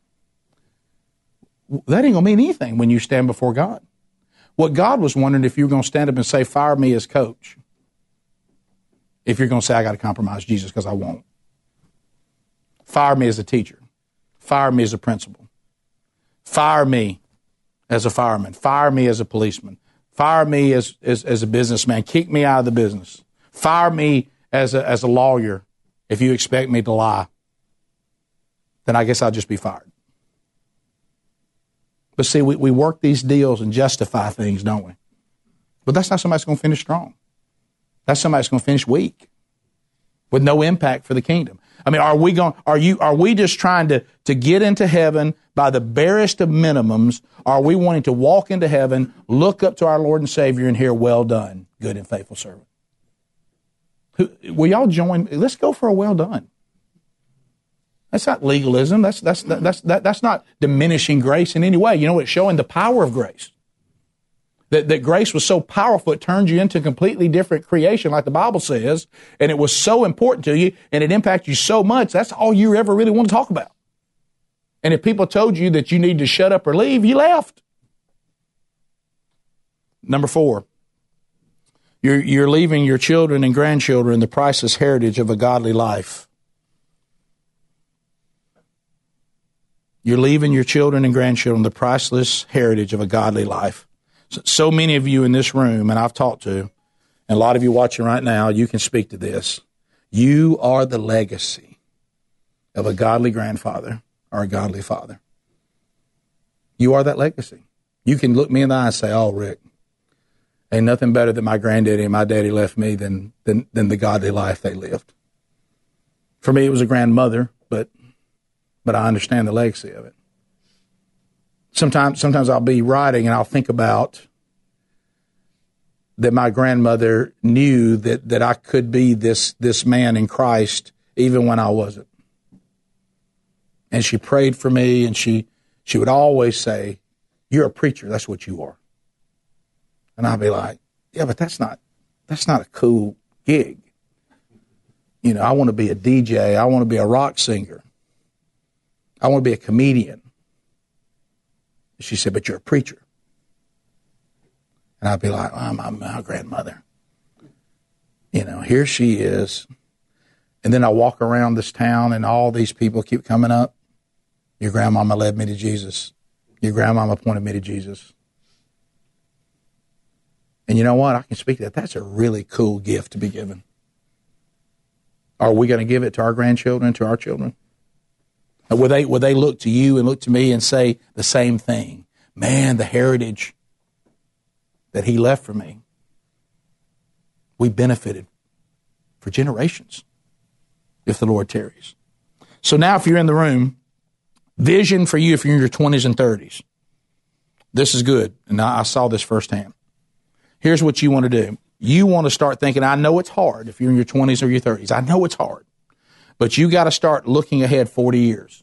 That ain't going to mean anything when you stand before God. What God was wondering if you were going to stand up and say, fire me as coach. If you're going to say, I got to compromise Jesus because I won't. Fire me as a teacher. Fire me as a principal. Fire me as a fireman. Fire me as a policeman. Fire me as, as, as a businessman. Kick me out of the business. Fire me as a, as a lawyer if you expect me to lie. Then I guess I'll just be fired. But see, we, we work these deals and justify things, don't we? But that's not somebody that's going to finish strong. That's somebody that's going to finish weak with no impact for the kingdom. I mean, are we going, are you, are we just trying to, to get into heaven by the barest of minimums? Are we wanting to walk into heaven, look up to our Lord and Savior and hear, well done, good and faithful servant? Who, will y'all join? Let's go for a well done. That's not legalism. That's, that's, that's, that, that's not diminishing grace in any way. You know, it's showing the power of grace. That, that grace was so powerful, it turned you into a completely different creation, like the Bible says, and it was so important to you, and it impacted you so much, that's all you ever really want to talk about. And if people told you that you need to shut up or leave, you left. Number four, you're, you're leaving your children and grandchildren the priceless heritage of a godly life. You're leaving your children and grandchildren the priceless heritage of a godly life. So many of you in this room, and I've talked to, and a lot of you watching right now, you can speak to this. You are the legacy of a godly grandfather or a godly father. You are that legacy. You can look me in the eye and say, Oh, Rick, ain't nothing better than my granddaddy and my daddy left me than, than, than the godly life they lived. For me, it was a grandmother, but but I understand the legacy of it. Sometimes, sometimes I'll be writing and I'll think about that my grandmother knew that, that I could be this, this man in Christ even when I wasn't. And she prayed for me and she, she would always say, you're a preacher. That's what you are. And I'd be like, yeah, but that's not, that's not a cool gig. You know, I want to be a DJ. I want to be a rock singer. I want to be a comedian. She said, but you're a preacher. And I'd be like, oh, my, my grandmother. You know, here she is. And then I walk around this town and all these people keep coming up. Your grandmama led me to Jesus. Your grandmama pointed me to Jesus. And you know what? I can speak that. That's a really cool gift to be given. Are we going to give it to our grandchildren, to our children? Uh, will they, will they look to you and look to me and say the same thing? Man, the heritage that he left for me, we benefited for generations if the Lord tarries. So now, if you're in the room, vision for you if you're in your 20s and 30s. This is good. And I saw this firsthand. Here's what you want to do. You want to start thinking, I know it's hard if you're in your 20s or your 30s. I know it's hard. But you got to start looking ahead 40 years.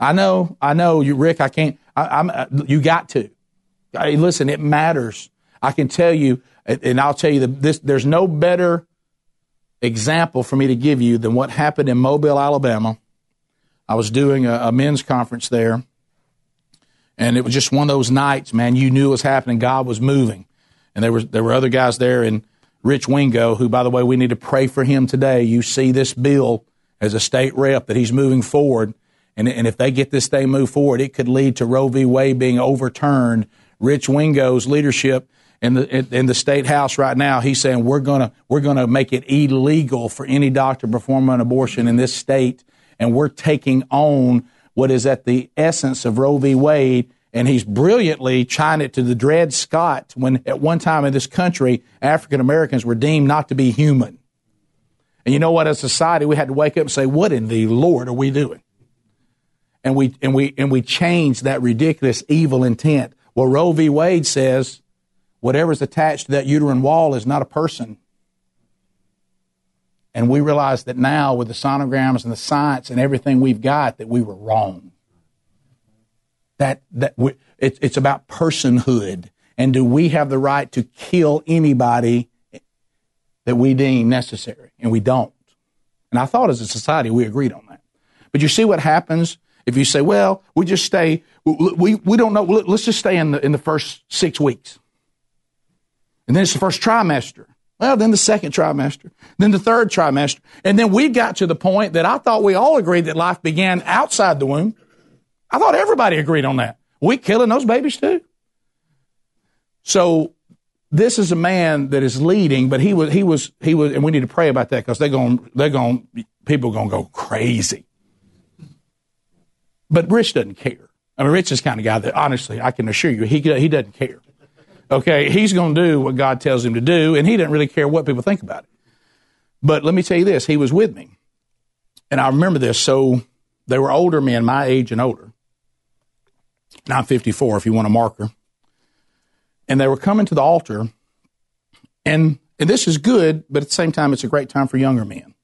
I know, I know, you, Rick. I can't. I, am uh, You got to. I, listen, it matters. I can tell you, and I'll tell you that this. There's no better example for me to give you than what happened in Mobile, Alabama. I was doing a, a men's conference there, and it was just one of those nights, man. You knew it was happening. God was moving, and there was there were other guys there, and Rich Wingo, who, by the way, we need to pray for him today. You see this bill as a state rep that he's moving forward. And, and if they get this thing moved forward, it could lead to Roe v. Wade being overturned. Rich Wingo's leadership in the in the state house right now, he's saying we're gonna we're gonna make it illegal for any doctor to perform an abortion in this state, and we're taking on what is at the essence of Roe v. Wade and he's brilliantly tying it to the Dred Scott when at one time in this country, African Americans were deemed not to be human. And you know what? As a society, we had to wake up and say, what in the Lord are we doing? And we, and we, and we changed that ridiculous evil intent. Well, Roe v. Wade says whatever's attached to that uterine wall is not a person. And we realize that now with the sonograms and the science and everything we've got that we were wrong that that we, it, it's about personhood. And do we have the right to kill anybody that we deem necessary? And we don't. And I thought as a society we agreed on that. But you see what happens if you say, well, we just stay, we, we don't know, let's just stay in the, in the first six weeks. And then it's the first trimester. Well, then the second trimester, then the third trimester. And then we got to the point that I thought we all agreed that life began outside the womb. I thought everybody agreed on that. We killing those babies too. So this is a man that is leading, but he was he was he was, and we need to pray about that because they're going they're going people are going to go crazy. But Rich doesn't care. I mean, Rich is kind of guy that honestly I can assure you he he doesn't care. Okay, he's going to do what God tells him to do, and he doesn't really care what people think about it. But let me tell you this: he was with me, and I remember this. So they were older men, my age and older, 954 if you want a marker. And they were coming to the altar, and, and this is good, but at the same time, it's a great time for younger men.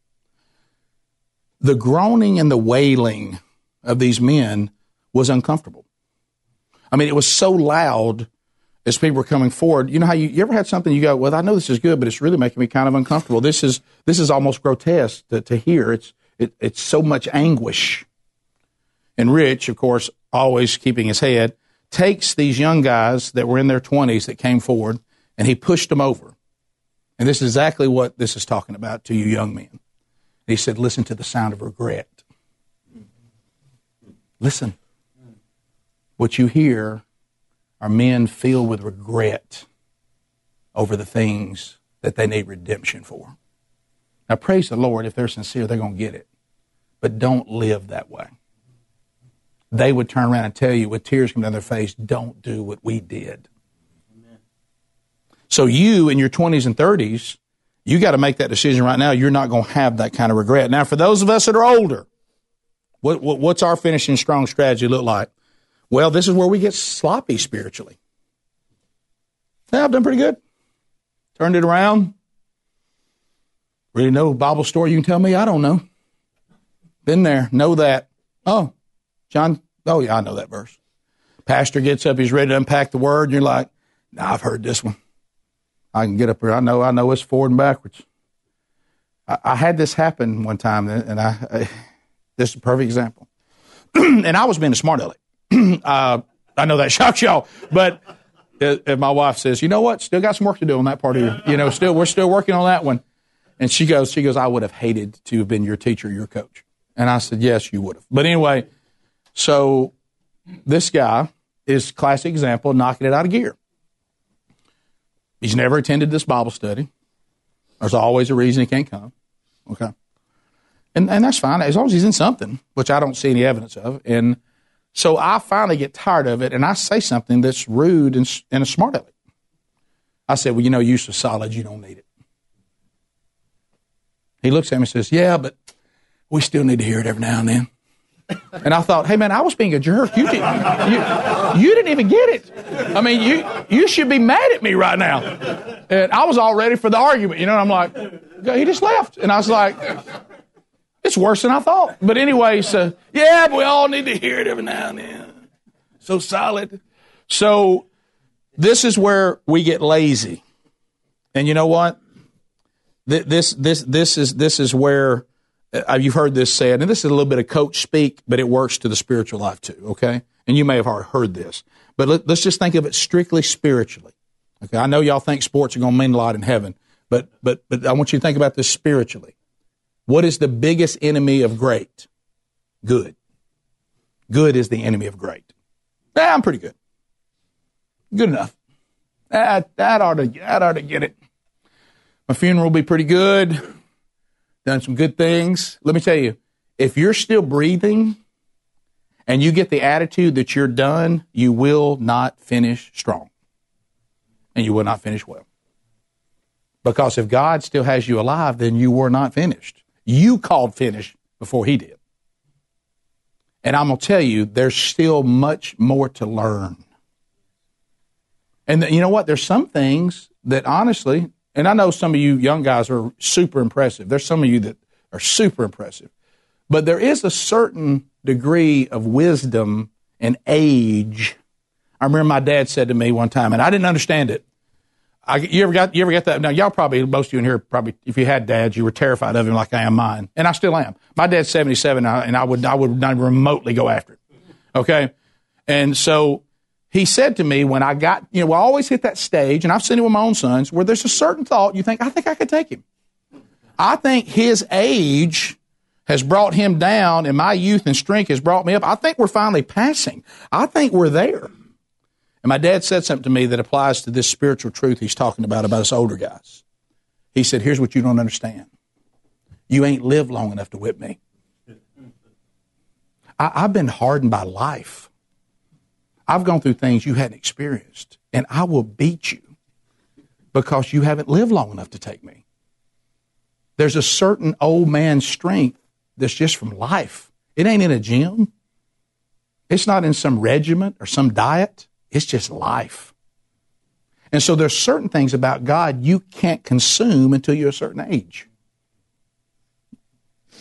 The groaning and the wailing of these men was uncomfortable. I mean, it was so loud as people were coming forward. You know how you, you ever had something you go, well, I know this is good, but it's really making me kind of uncomfortable. This is this is almost grotesque to, to hear. It's it, it's so much anguish. And Rich, of course, always keeping his head, takes these young guys that were in their 20s that came forward and he pushed them over. And this is exactly what this is talking about to you young men. He said, Listen to the sound of regret. Listen. What you hear are men filled with regret over the things that they need redemption for. Now, praise the Lord. If they're sincere, they're going to get it. But don't live that way they would turn around and tell you with tears coming down their face, don't do what we did. Amen. So you in your 20s and 30s, you got to make that decision right now. You're not going to have that kind of regret. Now, for those of us that are older, what, what, what's our finishing strong strategy look like? Well, this is where we get sloppy spiritually. Yeah, I've done pretty good. Turned it around. Really know Bible story you can tell me? I don't know. Been there. Know that. Oh, John. Oh, yeah, I know that verse. Pastor gets up. He's ready to unpack the word. And you're like, nah, I've heard this one. I can get up here. I know, I know it's forward and backwards. I, I had this happen one time, and I, I this is a perfect example. and I was being a smart aleck. uh, I know that shocks y'all, but if my wife says, you know what, still got some work to do on that part of you, you know, still we're still working on that one. And she goes, she goes, I would have hated to have been your teacher, your coach. And I said, yes, you would have. But anyway, so this guy is classic example of knocking it out of gear. He's never attended this Bible study. There's always a reason he can't come. Okay. And, and that's fine as long as he's in something, which I don't see any evidence of. And so I finally get tired of it and I say something that's rude and, and a smart. I said, Well, you know, use of solid, you don't need it. He looks at me and says, Yeah, but we still need to hear it every now and then. And I thought, hey man, I was being a jerk. You, did, you, you didn't even get it. I mean, you you should be mad at me right now. And I was all ready for the argument, you know. And I'm like, he just left, and I was like, it's worse than I thought. But anyway, so yeah, we all need to hear it every now and then. So solid. So this is where we get lazy, and you know what? This this this is this is where uh, you've heard this said, and this is a little bit of coach speak, but it works to the spiritual life too, okay? And you may have heard this, but let, us just think of it strictly spiritually. Okay, I know y'all think sports are going to mean a lot in heaven, but but but I want you to think about this spiritually. What is the biggest enemy of great? Good. Good is the enemy of great. Yeah, I'm pretty good. Good enough. That that ought to that ought to get it. My funeral will be pretty good done some good things. Let me tell you, if you're still breathing and you get the attitude that you're done, you will not finish strong. And you will not finish well. Because if God still has you alive, then you were not finished. You called finish before He did. And I'm going to tell you, there's still much more to learn. And you know what? There's some things that honestly, and I know some of you young guys are super impressive. There's some of you that are super impressive. But there is a certain degree of wisdom and age. I remember my dad said to me one time, and I didn't understand it. I, you ever got you ever got that? Now y'all probably most of you in here probably if you had dads, you were terrified of him like I am mine, and I still am. My dad's seventy seven, and I would I would not remotely go after it. Okay, and so he said to me when I got, you know, I always hit that stage, and I've seen it with my own sons, where there's a certain thought you think, I think I could take him. I think his age has brought him down, and my youth and strength has brought me up. I think we're finally passing. I think we're there. And my dad said something to me that applies to this spiritual truth he's talking about, about us older guys. He said, Here's what you don't understand. You ain't lived long enough to whip me. I, I've been hardened by life. I've gone through things you hadn't experienced, and I will beat you because you haven't lived long enough to take me. There's a certain old man strength that's just from life. It ain't in a gym. It's not in some regiment or some diet. It's just life. And so there's certain things about God you can't consume until you're a certain age.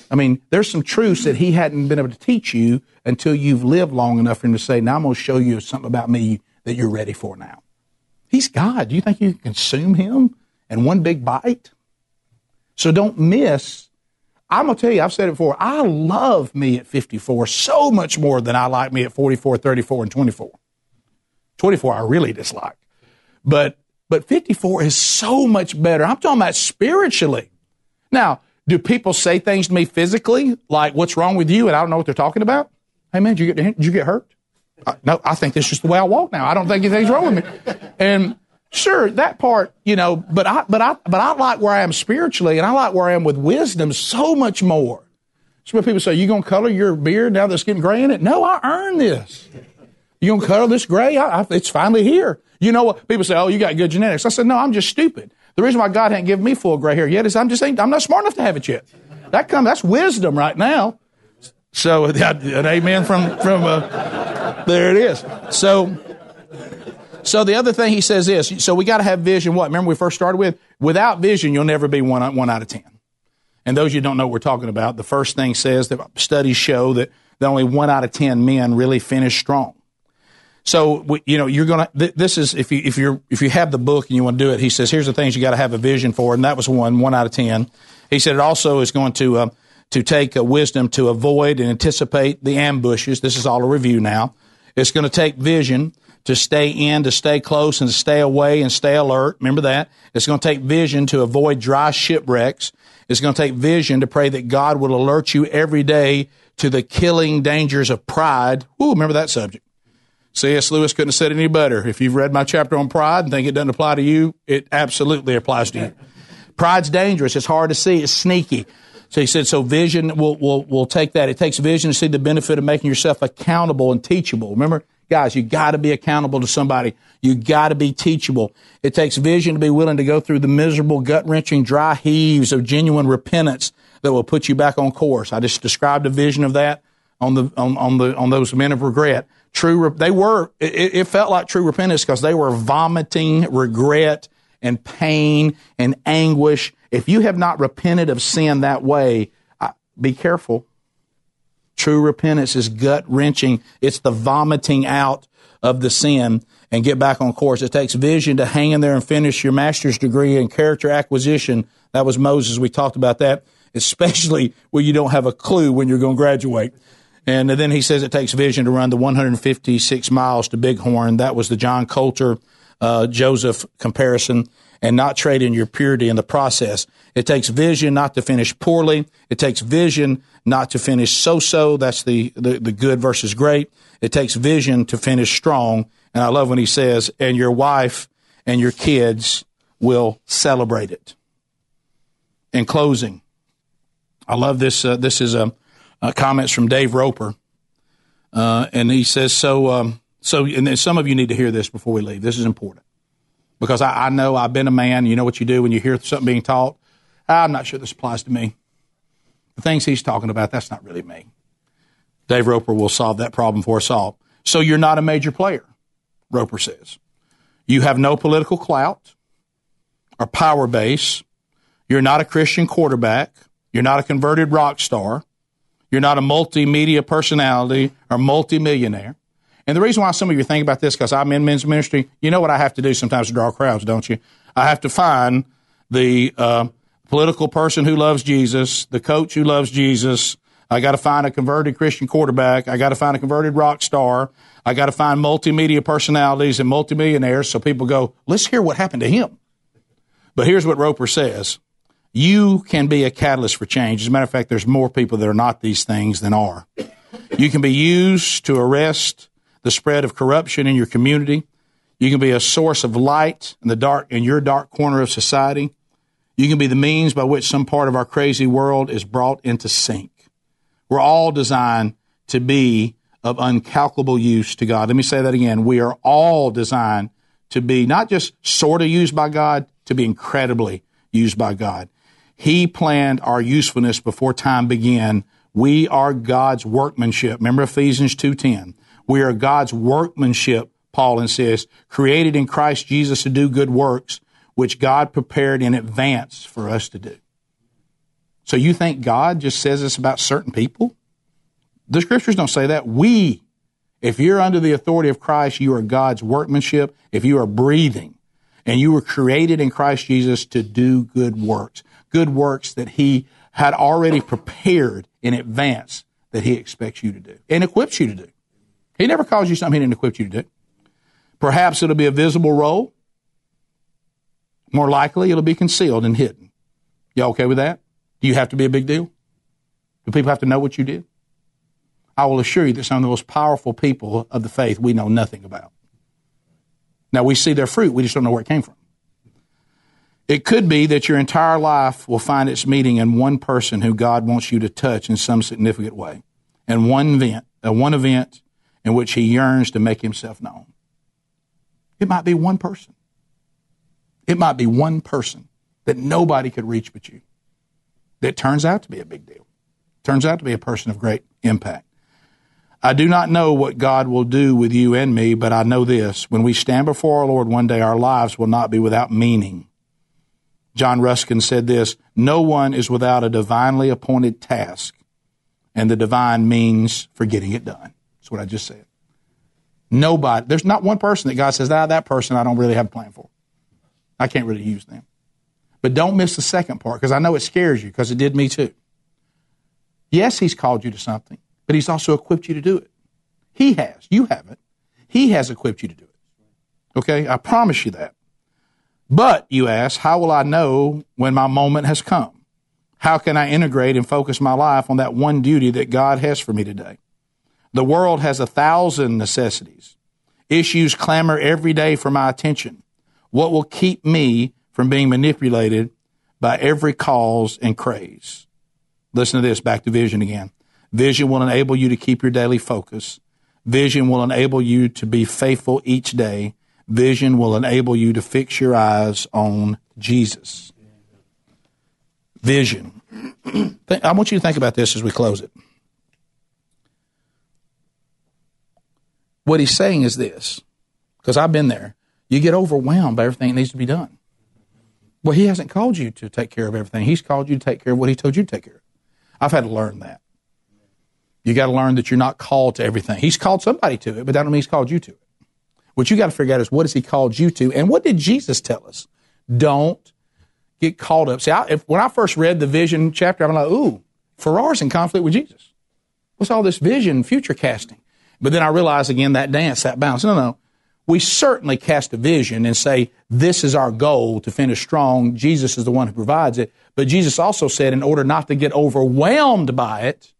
I mean, there's some truths that he hadn't been able to teach you until you've lived long enough for him to say, now I'm going to show you something about me that you're ready for now. He's God. Do you think you can consume him in one big bite? So don't miss. I'm going to tell you, I've said it before, I love me at 54 so much more than I like me at 44, 34, and 24. 24 I really dislike. But, but 54 is so much better. I'm talking about spiritually. Now, do people say things to me physically, like "What's wrong with you?" and I don't know what they're talking about? Hey man, did you get did you get hurt? No, I think that's just the way I walk now. I don't think anything's wrong with me. And sure, that part, you know, but I but I but I like where I am spiritually, and I like where I am with wisdom so much more. So when people say, "You gonna color your beard now that's getting gray in it?" No, I earned this. You gonna color this gray? I, I, it's finally here. You know what? People say, "Oh, you got good genetics." I said, "No, I'm just stupid." The reason why God hadn't given me full gray hair yet is I'm just ain't, I'm not smart enough to have it yet. That come that's wisdom right now. So an amen from from uh, there it is. So so the other thing he says is so we got to have vision. What remember we first started with without vision you'll never be one one out of ten. And those you don't know what we're talking about, the first thing says that studies show that, that only one out of ten men really finish strong. So you know you're gonna. This is if you if you if you have the book and you want to do it. He says here's the things you got to have a vision for, and that was one one out of ten. He said it also is going to uh, to take uh, wisdom to avoid and anticipate the ambushes. This is all a review now. It's going to take vision to stay in, to stay close, and to stay away and stay alert. Remember that. It's going to take vision to avoid dry shipwrecks. It's going to take vision to pray that God will alert you every day to the killing dangers of pride. Ooh, remember that subject. C.S. Lewis couldn't have said any better. If you've read my chapter on pride and think it doesn't apply to you, it absolutely applies to you. Pride's dangerous. It's hard to see. It's sneaky. So he said, so vision will, will, will take that. It takes vision to see the benefit of making yourself accountable and teachable. Remember, guys, you got to be accountable to somebody. You got to be teachable. It takes vision to be willing to go through the miserable, gut wrenching, dry heaves of genuine repentance that will put you back on course. I just described a vision of that on the on, on the on those men of regret. True, they were. It, it felt like true repentance because they were vomiting regret and pain and anguish. If you have not repented of sin that way, be careful. True repentance is gut wrenching. It's the vomiting out of the sin and get back on course. It takes vision to hang in there and finish your master's degree in character acquisition. That was Moses. We talked about that, especially when you don't have a clue when you're going to graduate. And then he says it takes vision to run the 156 miles to Bighorn. That was the John Colter, uh, Joseph comparison and not trade in your purity in the process. It takes vision not to finish poorly. It takes vision not to finish so-so. That's the, the, the good versus great. It takes vision to finish strong. And I love when he says, and your wife and your kids will celebrate it. In closing, I love this. Uh, this is a uh, comments from Dave Roper, uh, and he says so. Um, so, and some of you need to hear this before we leave. This is important because I, I, know I've been a man. You know what you do when you hear something being taught. I'm not sure this applies to me. The things he's talking about, that's not really me. Dave Roper will solve that problem for us all. So you're not a major player, Roper says. You have no political clout or power base. You're not a Christian quarterback. You're not a converted rock star. You're not a multimedia personality or multimillionaire. And the reason why some of you think about this, because I'm in men's ministry, you know what I have to do sometimes to draw crowds, don't you? I have to find the uh, political person who loves Jesus, the coach who loves Jesus. I got to find a converted Christian quarterback. I got to find a converted rock star. I got to find multimedia personalities and multimillionaires so people go, let's hear what happened to him. But here's what Roper says. You can be a catalyst for change. As a matter of fact, there's more people that are not these things than are. You can be used to arrest the spread of corruption in your community. You can be a source of light in the dark in your dark corner of society. You can be the means by which some part of our crazy world is brought into sync. We're all designed to be of uncalculable use to God. Let me say that again. We are all designed to be not just sort of used by God, to be incredibly used by God. He planned our usefulness before time began. We are God's workmanship. Remember Ephesians 2:10. We are God's workmanship, Paul insists, created in Christ Jesus to do good works, which God prepared in advance for us to do. So you think God just says this about certain people? The scriptures don't say that. We, if you're under the authority of Christ, you are God's workmanship. If you are breathing and you were created in Christ Jesus to do good works good works that He had already prepared in advance that He expects you to do and equips you to do. He never calls you something He didn't equip you to do. Perhaps it'll be a visible role. More likely, it'll be concealed and hidden. Y'all okay with that? Do you have to be a big deal? Do people have to know what you did? I will assure you that some of the most powerful people of the faith we know nothing about. Now, we see their fruit, we just don't know where it came from. It could be that your entire life will find its meaning in one person who God wants you to touch in some significant way, and one event, uh, one event in which He yearns to make Himself known. It might be one person. It might be one person that nobody could reach but you. That turns out to be a big deal. Turns out to be a person of great impact. I do not know what God will do with you and me, but I know this. When we stand before our Lord one day, our lives will not be without meaning. John Ruskin said this No one is without a divinely appointed task, and the divine means for getting it done. That's what I just said. Nobody, there's not one person that God says, ah, that person I don't really have a plan for. I can't really use them. But don't miss the second part because I know it scares you because it did me too. Yes, He's called you to something, but He's also equipped you to do it. He has. You haven't. He has equipped you to do it. Okay? I promise you that. But, you ask, how will I know when my moment has come? How can I integrate and focus my life on that one duty that God has for me today? The world has a thousand necessities. Issues clamor every day for my attention. What will keep me from being manipulated by every cause and craze? Listen to this, back to vision again. Vision will enable you to keep your daily focus. Vision will enable you to be faithful each day. Vision will enable you to fix your eyes on Jesus. Vision. I want you to think about this as we close it. What he's saying is this, because I've been there. You get overwhelmed by everything that needs to be done. Well, he hasn't called you to take care of everything. He's called you to take care of what he told you to take care of. I've had to learn that. You got to learn that you're not called to everything. He's called somebody to it, but that don't mean he's called you to it. What you got to figure out is what has he called you to, and what did Jesus tell us? Don't get caught up. See, I, if, when I first read the vision chapter, I'm like, ooh, Farrar's in conflict with Jesus. What's all this vision, future casting? But then I realize again that dance, that bounce. No, no. We certainly cast a vision and say, this is our goal to finish strong. Jesus is the one who provides it. But Jesus also said, in order not to get overwhelmed by it,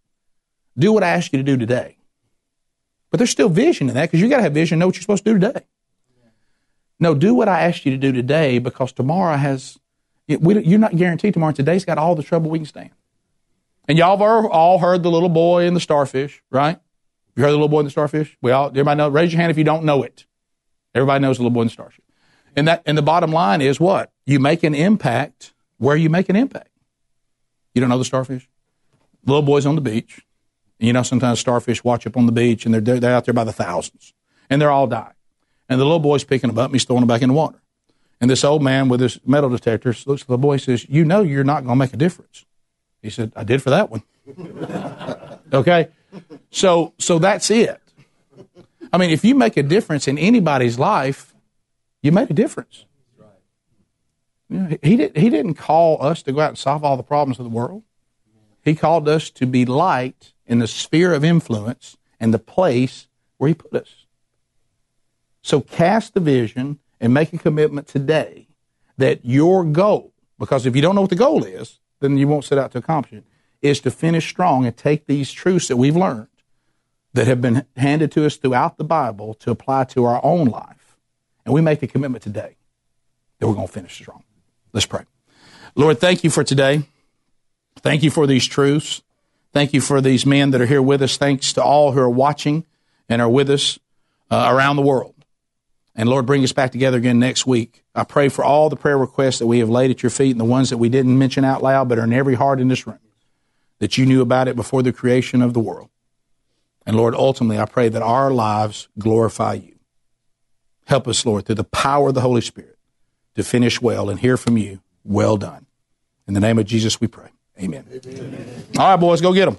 do what I ask you to do today. But there's still vision in that because you got to have vision, know what you're supposed to do today. No, do what I asked you to do today because tomorrow has, you're not guaranteed tomorrow. Today's got all the trouble we can stand. And y'all have all heard the little boy and the starfish, right? You heard the little boy and the starfish? We all, everybody know, raise your hand if you don't know it. Everybody knows the little boy and the starfish. And that, and the bottom line is what? You make an impact where you make an impact. You don't know the starfish? Little boy's on the beach. You know, sometimes starfish watch up on the beach and they're, they're out there by the thousands and they're all dying. And the little boy's picking them up and he's throwing them back in the water. And this old man with his metal detector looks at the boy and says, You know you're not going to make a difference. He said, I did for that one. okay? So, so that's it. I mean, if you make a difference in anybody's life, you make a difference. You know, he, did, he didn't call us to go out and solve all the problems of the world. He called us to be light in the sphere of influence and the place where He put us. So cast the vision and make a commitment today that your goal, because if you don't know what the goal is, then you won't set out to accomplish it, is to finish strong and take these truths that we've learned that have been handed to us throughout the Bible to apply to our own life. And we make the commitment today that we're going to finish strong. Let's pray. Lord, thank you for today. Thank you for these truths. Thank you for these men that are here with us. Thanks to all who are watching and are with us uh, around the world. And Lord, bring us back together again next week. I pray for all the prayer requests that we have laid at your feet and the ones that we didn't mention out loud but are in every heart in this room that you knew about it before the creation of the world. And Lord, ultimately, I pray that our lives glorify you. Help us, Lord, through the power of the Holy Spirit to finish well and hear from you. Well done. In the name of Jesus, we pray. Amen. Amen. All right, boys, go get them.